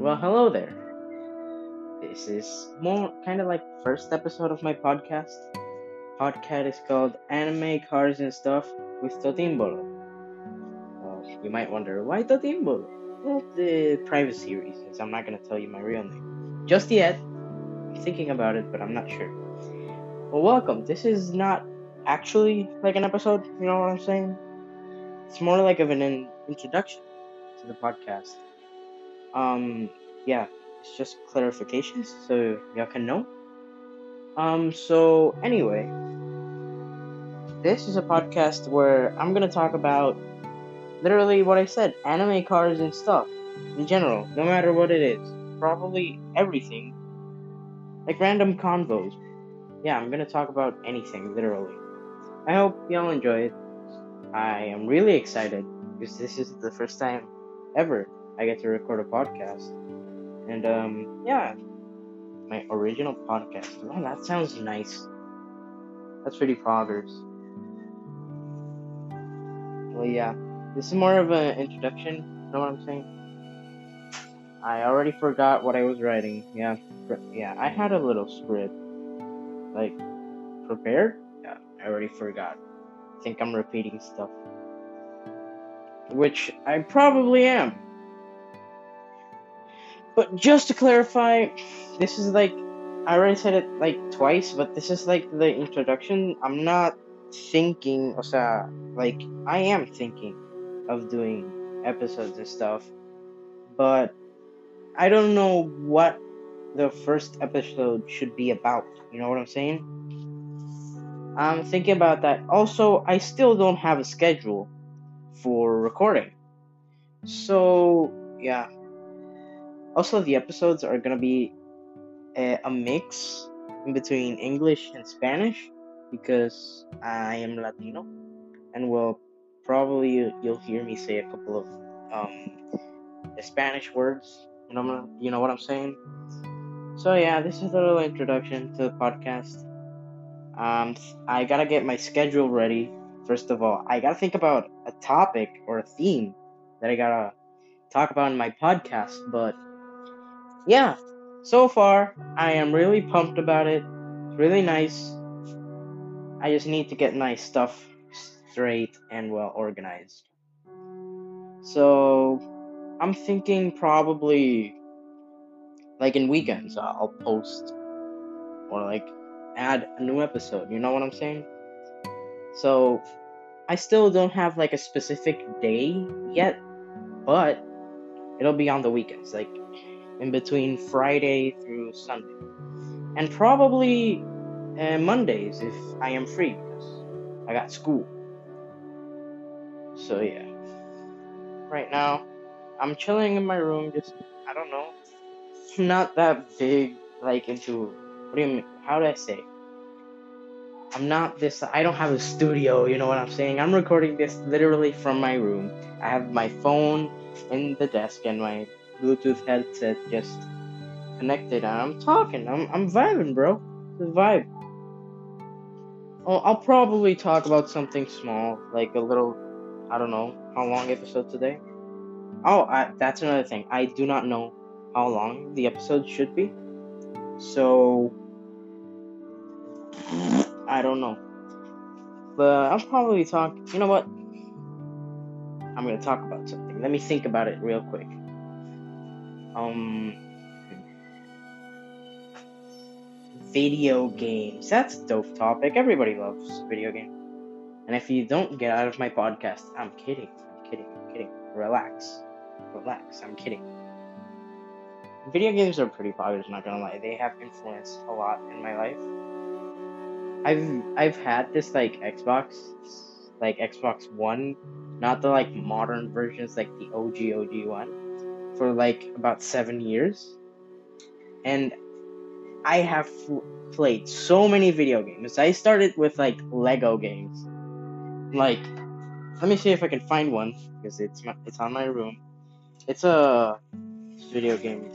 Well, hello there. This is more kind of like first episode of my podcast. Podcast is called Anime Cars and Stuff with Totimbolo. Well, you might wonder why Totimbolo? Well, the privacy reasons. I'm not gonna tell you my real name just yet. I'm thinking about it, but I'm not sure. Well, welcome. This is not actually like an episode. You know what I'm saying? It's more like of an in- introduction to the podcast. Um, yeah, it's just clarifications so y'all can know. Um, so anyway, this is a podcast where I'm gonna talk about literally what I said anime cars and stuff in general, no matter what it is. Probably everything. Like random convos. Yeah, I'm gonna talk about anything, literally. I hope y'all enjoy it. I am really excited because this is the first time ever I get to record a podcast. And um yeah, my original podcast. Wow, that sounds nice. That's pretty poggers. Well yeah, this is more of an introduction, you know what I'm saying? I already forgot what I was writing. Yeah, yeah, I had a little script. Like prepared? Yeah, I already forgot. I think I'm repeating stuff. Which I probably am. But just to clarify, this is like I already said it like twice, but this is like the introduction. I'm not thinking, o sea, like I am thinking of doing episodes and stuff, but I don't know what the first episode should be about. You know what I'm saying? I'm thinking about that. Also, I still don't have a schedule for recording. So, yeah. Also, the episodes are gonna be a, a mix in between English and Spanish because I am Latino, and well, probably you, you'll hear me say a couple of um, Spanish words. You know, you know what I'm saying. So yeah, this is a little introduction to the podcast. Um, I gotta get my schedule ready. First of all, I gotta think about a topic or a theme that I gotta talk about in my podcast. But yeah, so far I am really pumped about it. It's really nice. I just need to get my stuff straight and well organized. So I'm thinking probably like in weekends I'll post or like add a new episode. You know what I'm saying? So I still don't have like a specific day yet, but it'll be on the weekends, like in between Friday through Sunday, and probably uh, Mondays if I am free because I got school. So yeah, right now I'm chilling in my room, just I don't know, not that big like into what do you mean? How do I say? I'm not this. I don't have a studio. You know what I'm saying? I'm recording this literally from my room. I have my phone in the desk and my Bluetooth headset just connected. And I'm talking. I'm I'm vibing, bro. A vibe. I'll, I'll probably talk about something small, like a little. I don't know how long episode today. Oh, I, that's another thing. I do not know how long the episode should be. So I don't know. But I'll probably talk. You know what? I'm gonna talk about something. Let me think about it real quick. Um, video games. That's a dope topic. Everybody loves video games. And if you don't get out of my podcast, I'm kidding. I'm kidding. I'm kidding. Relax. Relax. I'm kidding. Video games are pretty popular, not gonna lie. They have influenced a lot in my life. I've I've had this like Xbox, like Xbox One, not the like modern versions, like the OG OG one, for like about seven years, and I have played so many video games. I started with like Lego games, like let me see if I can find one because it's my, it's on my room. It's a video game.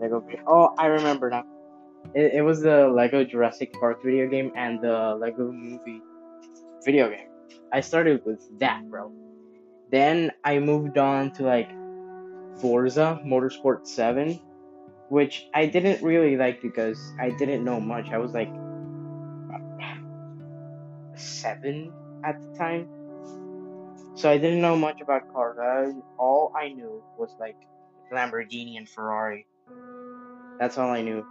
Lego. Oh, I remember now. It, it was the Lego Jurassic Park video game and the Lego Movie video game. I started with that, bro. Then I moved on to like Forza Motorsport 7, which I didn't really like because I didn't know much. I was like seven at the time. So I didn't know much about cars. All I knew was like Lamborghini and Ferrari. That's all I knew.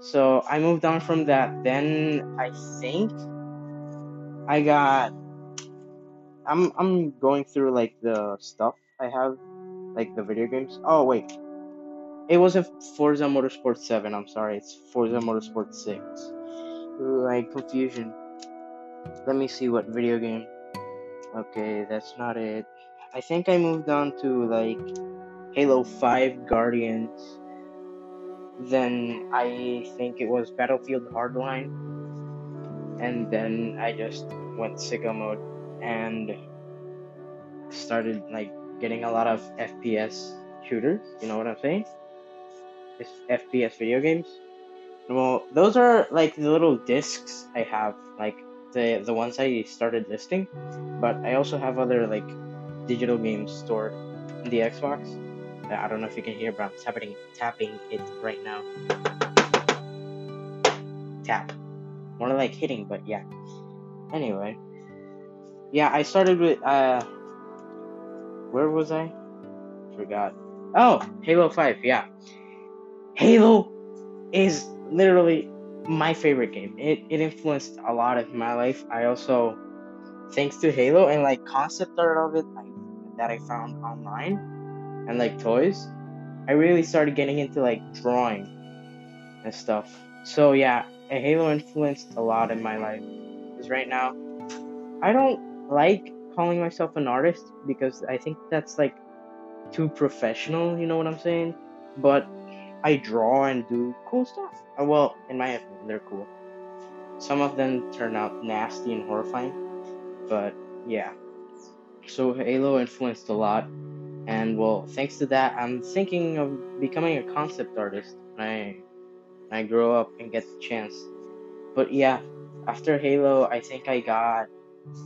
So I moved on from that. Then I think I got I'm I'm going through like the stuff I have, like the video games. Oh wait, it wasn't Forza Motorsport Seven. I'm sorry, it's Forza Motorsport Six. Like confusion. Let me see what video game. Okay, that's not it. I think I moved on to like Halo 5 Guardians. Then I think it was Battlefield Hardline. And then I just went sicko mode and started like getting a lot of FPS shooters. You know what I'm saying? It's FPS video games. Well, those are like the little discs I have, like the the ones I started listing. But I also have other like digital games stored in the Xbox. I don't know if you can hear, but I'm tapping tapping it right now. Tap. More like hitting, but yeah. Anyway. Yeah, I started with uh where was I? Forgot. Oh, Halo 5, yeah. Halo is literally my favorite game. It it influenced a lot of my life. I also thanks to Halo and like concept art of it like, that I found online and like toys, I really started getting into like drawing and stuff. So yeah, Halo influenced a lot in my life. Because right now, I don't like calling myself an artist because I think that's like too professional, you know what I'm saying? But I draw and do cool stuff. Uh, well, in my opinion, they're cool. Some of them turn out nasty and horrifying, but yeah. So Halo influenced a lot, and well, thanks to that, I'm thinking of becoming a concept artist when I, when I grow up and get the chance. But yeah, after Halo, I think I got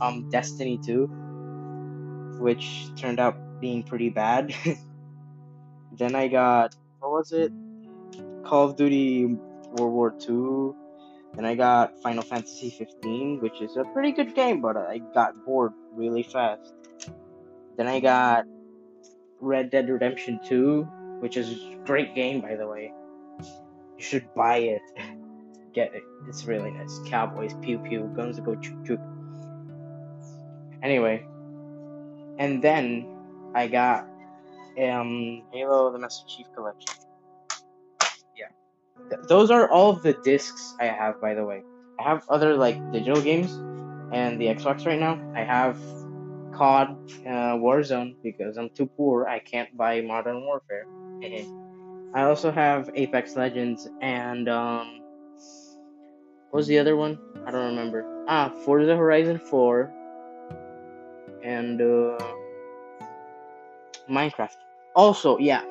um Destiny 2, which turned out being pretty bad. then I got what was it? Call of Duty World War II. Then I got Final Fantasy 15, which is a pretty good game, but I got bored really fast. Then I got Red Dead Redemption 2, which is a great game by the way. You should buy it. Get it. It's really nice. Cowboys, pew pew, guns go choo chook. Anyway, and then I got um Halo the Master Chief Collection. Yeah. Th- those are all the discs I have by the way. I have other like digital games and the Xbox right now. I have COD uh, Warzone because I'm too poor. I can't buy Modern Warfare. I also have Apex Legends and um what was the other one? I don't remember. Ah, Forza Horizon 4 and uh, Minecraft. Also, yeah.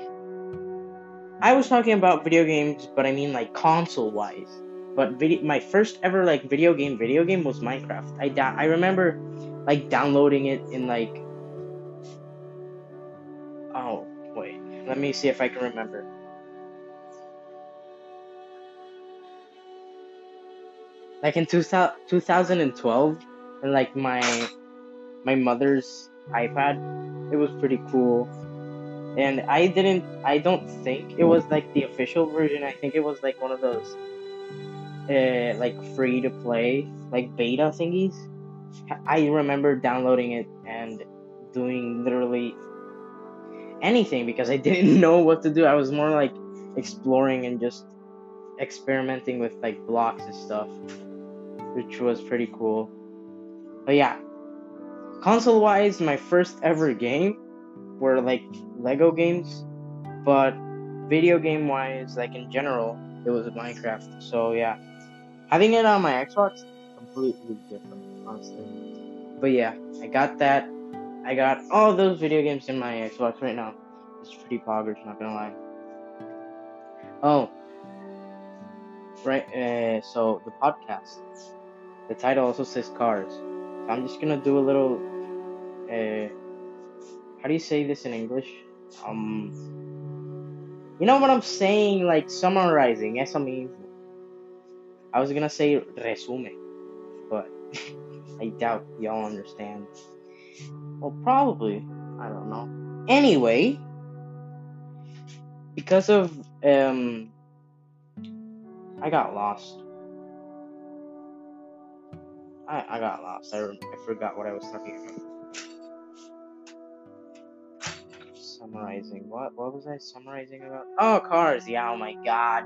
I was talking about video games, but I mean like console wise. But video, my first ever like video game video game was Minecraft. I da- I remember like downloading it in like oh wait, let me see if I can remember. Like in 2012, and like my my mother's iPad. It was pretty cool. And I didn't I don't think it was like the official version. I think it was like one of those uh, like free to play like beta thingies. I remember downloading it and doing literally anything because I didn't know what to do. I was more like exploring and just experimenting with like blocks and stuff, which was pretty cool. But yeah, console wise, my first ever game were like Lego games, but video game wise, like in general, it was Minecraft. So yeah, having it on my Xbox completely different, honestly. But yeah, I got that. I got all those video games in my Xbox right now. It's pretty poggers, not gonna lie. Oh, right. Uh, so the podcast, the title also says cars. I'm just gonna do a little uh, how do you say this in English? um, you know what I'm saying? Like summarizing. Eso. I was gonna say resume, but I doubt y'all understand. Well, probably. I don't know. Anyway, because of um, I got lost. I I got lost. I, I forgot what I was talking about. Summarizing. What what was I summarizing about? Oh, cars. Yeah. Oh my god.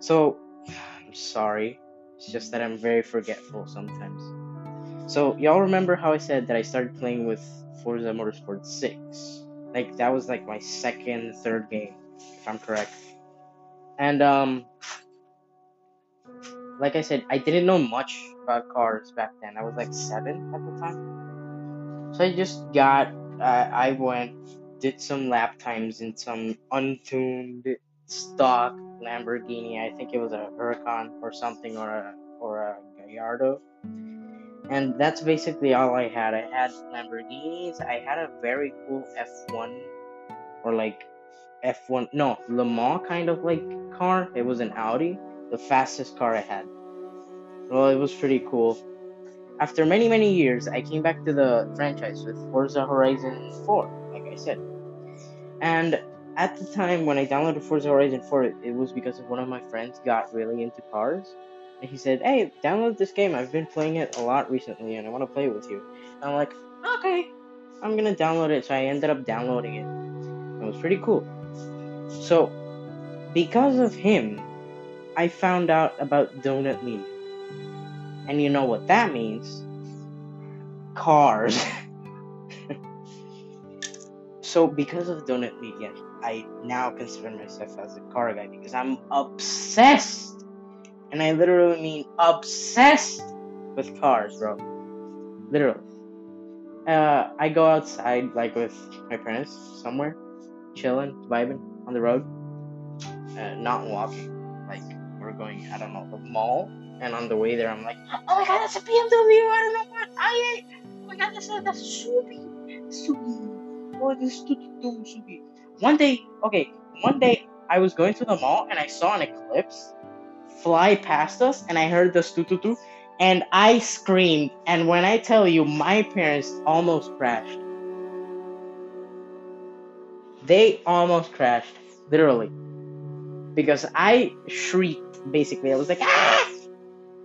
So, I'm sorry. It's just that I'm very forgetful sometimes. So y'all remember how I said that I started playing with Forza Motorsport 6? Like that was like my second, third game, if I'm correct. And um like I said, I didn't know much about cars back then. I was like seven at the time. So I just got uh, I went did some lap times in some untuned stock Lamborghini. I think it was a Huracan or something or a or a Gallardo. And that's basically all I had. I had Lamborghinis. I had a very cool F1 or like F1 no, Le Mans kind of like car. It was an Audi, the fastest car I had. Well, it was pretty cool. After many many years, I came back to the franchise with Forza Horizon 4, like I said. And at the time when I downloaded Forza Horizon 4, it, was because one of my friends got really into cars. And he said, Hey, download this game. I've been playing it a lot recently and I want to play it with you. And I'm like, Okay, I'm gonna download it. So I ended up downloading it. It was pretty cool. So, because of him, I found out about Donut Media. And you know what that means? Cars. so, because of Donut Media, I now consider myself as a car guy because I'm obsessed. And I literally mean obsessed with cars, bro. Literally. Uh, I go outside, like with my parents, somewhere, chilling, vibing on the road, uh, not walking. Like, we're going, I don't know, the mall. And on the way there, I'm like, oh my god, that's a BMW. I don't know what. I, oh my god, that's a, that's Subi. Subi. This is Subi. One day, okay, one day I was going to the mall and I saw an eclipse fly past us and I heard the stu and I screamed. And when I tell you, my parents almost crashed. They almost crashed, literally. Because I shrieked, basically. I was like, ah!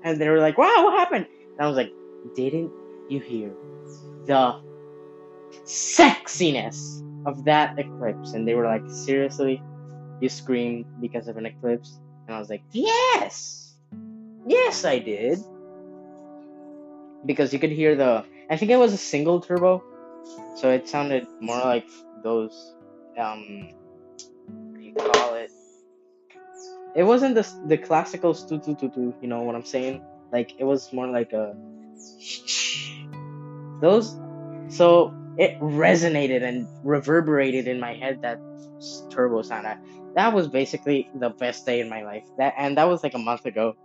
And they were like, wow, what happened? And I was like, didn't you hear the sexiness of that eclipse? And they were like, seriously? You screamed because of an eclipse? And I was like, yes! Yes, I did. Because you could hear the. I think it was a single turbo. So it sounded more like those. Um. What do you call it? It wasn't the, the classical stu tu tu tu, you know what I'm saying? Like, it was more like a. Those. So it resonated and reverberated in my head that turbo sound. That was basically the best day in my life. That and that was like a month ago.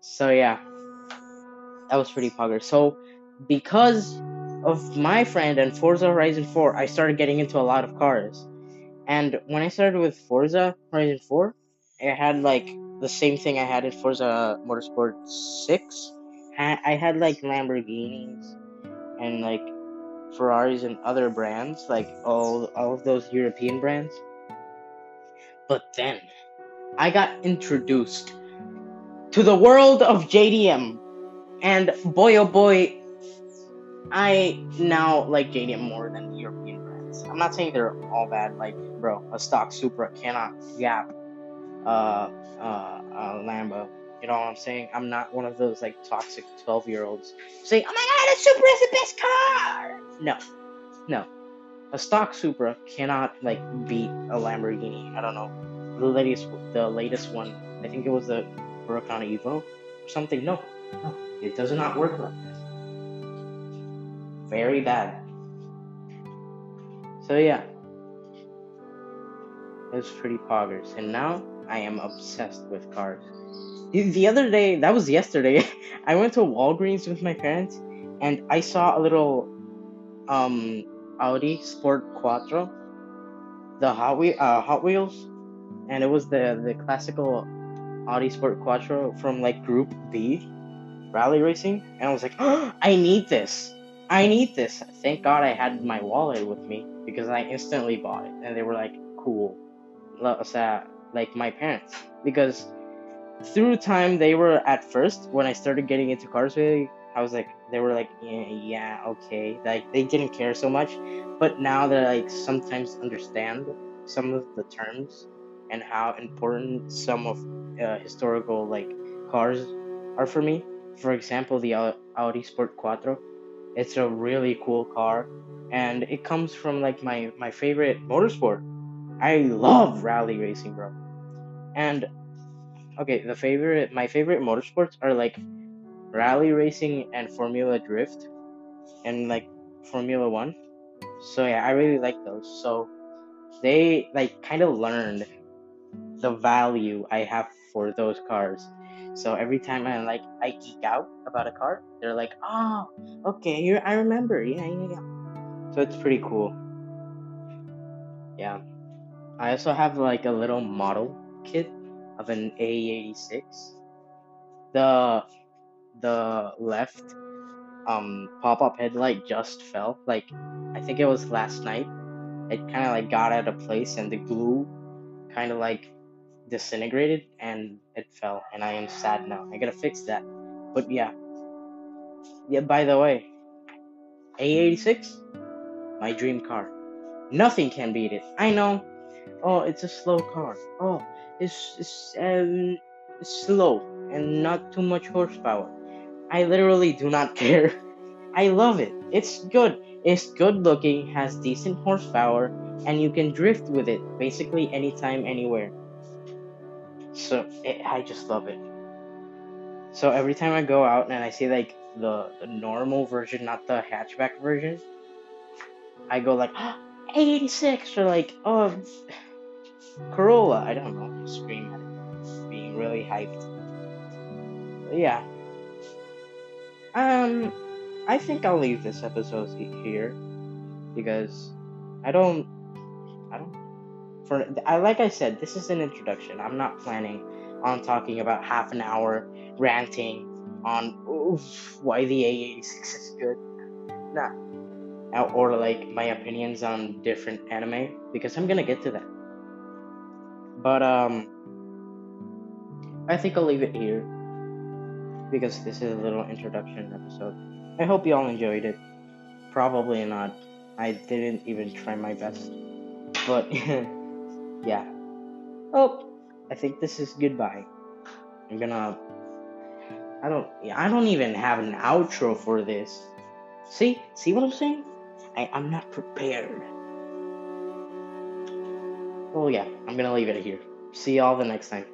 So yeah, that was pretty pogger. So because of my friend and Forza Horizon 4, I started getting into a lot of cars. And when I started with Forza Horizon 4, I had like the same thing I had in Forza Motorsport 6. I had like Lamborghinis and like Ferraris and other brands, like all all of those European brands. But then I got introduced to the world of JDM, and boy oh boy, I now like JDM more than the European brands. I'm not saying they're all bad. Like, bro, a stock Supra cannot gap uh, uh, uh, Lambo. You know what I'm saying? I'm not one of those like toxic 12 year olds saying, "Oh my God, a Supra is the best car." No, no. A stock Supra cannot like beat a Lamborghini. I don't know the latest, the latest one. I think it was the Huracan Evo or something. No, no, it does not work like that. Very bad. So yeah, it was pretty poggers, and now I am obsessed with cars. The other day, that was yesterday, I went to Walgreens with my parents and I saw a little um Audi Sport Quattro the Hot Wheel, uh, Hot Wheels, and it was the the classical Audi Sport Quattro from like Group B, rally racing, and I was like, oh, I need this, I need this. Thank God I had my wallet with me because I instantly bought it, and they were like, cool, like my parents, because through time they were at first when I started getting into cars really I was like they were like yeah, yeah okay. Like they didn't care so much. But now they like sometimes understand some of the terms and how important some of uh, historical like cars are for me. For example the Audi Sport Quattro it's a really cool car and it comes from like my my favorite motorsport. I love rally racing bro. And okay, the favorite my favorite motorsports are like rally racing and Formula Drift and like Formula 1. So yeah, I really like those. So they like kind of learned the value I have for those cars. So every time I like I geek out about a car, they're like, "Oh, okay, you I remember. Yeah, yeah, yeah." So it's pretty cool. Yeah. I also have like a little model kit of an AE86. The the left um pop-up headlight just fell. Like I think it was last night. It kind of like got out of place and the glue kind of like disintegrated and it fell and I am sad now. I gotta fix that. But yeah. Yeah, by the way, AE86, my dream car. Nothing can beat it. I know. Oh, it's a slow car. Oh, it's, is um slow and not too much horsepower. I literally do not care. I love it. It's good. It's good looking, has decent horsepower, and you can drift with it basically anytime, anywhere. So it, I just love it. So every time I go out and I see like the, the normal version, not the hatchback version, I go like, 86 or like, oh, Corolla, I don't know, scream at it, being really hyped. But yeah. Um, I think I'll leave this episode here because I don't, I don't. For I like I said, this is an introduction. I'm not planning on talking about half an hour ranting on oof, why the AE86 is good. Nah. Or like my opinions on different anime because I'm gonna get to that. But um, I think I'll leave it here because this is a little introduction episode. I hope you all enjoyed it. Probably not. I didn't even try my best. But yeah. Oh, I think this is goodbye. I'm gonna. I don't. I don't even have an outro for this. See? See what I'm saying? I, I'm not prepared. Well, yeah, I'm gonna leave it here. See y'all the next time.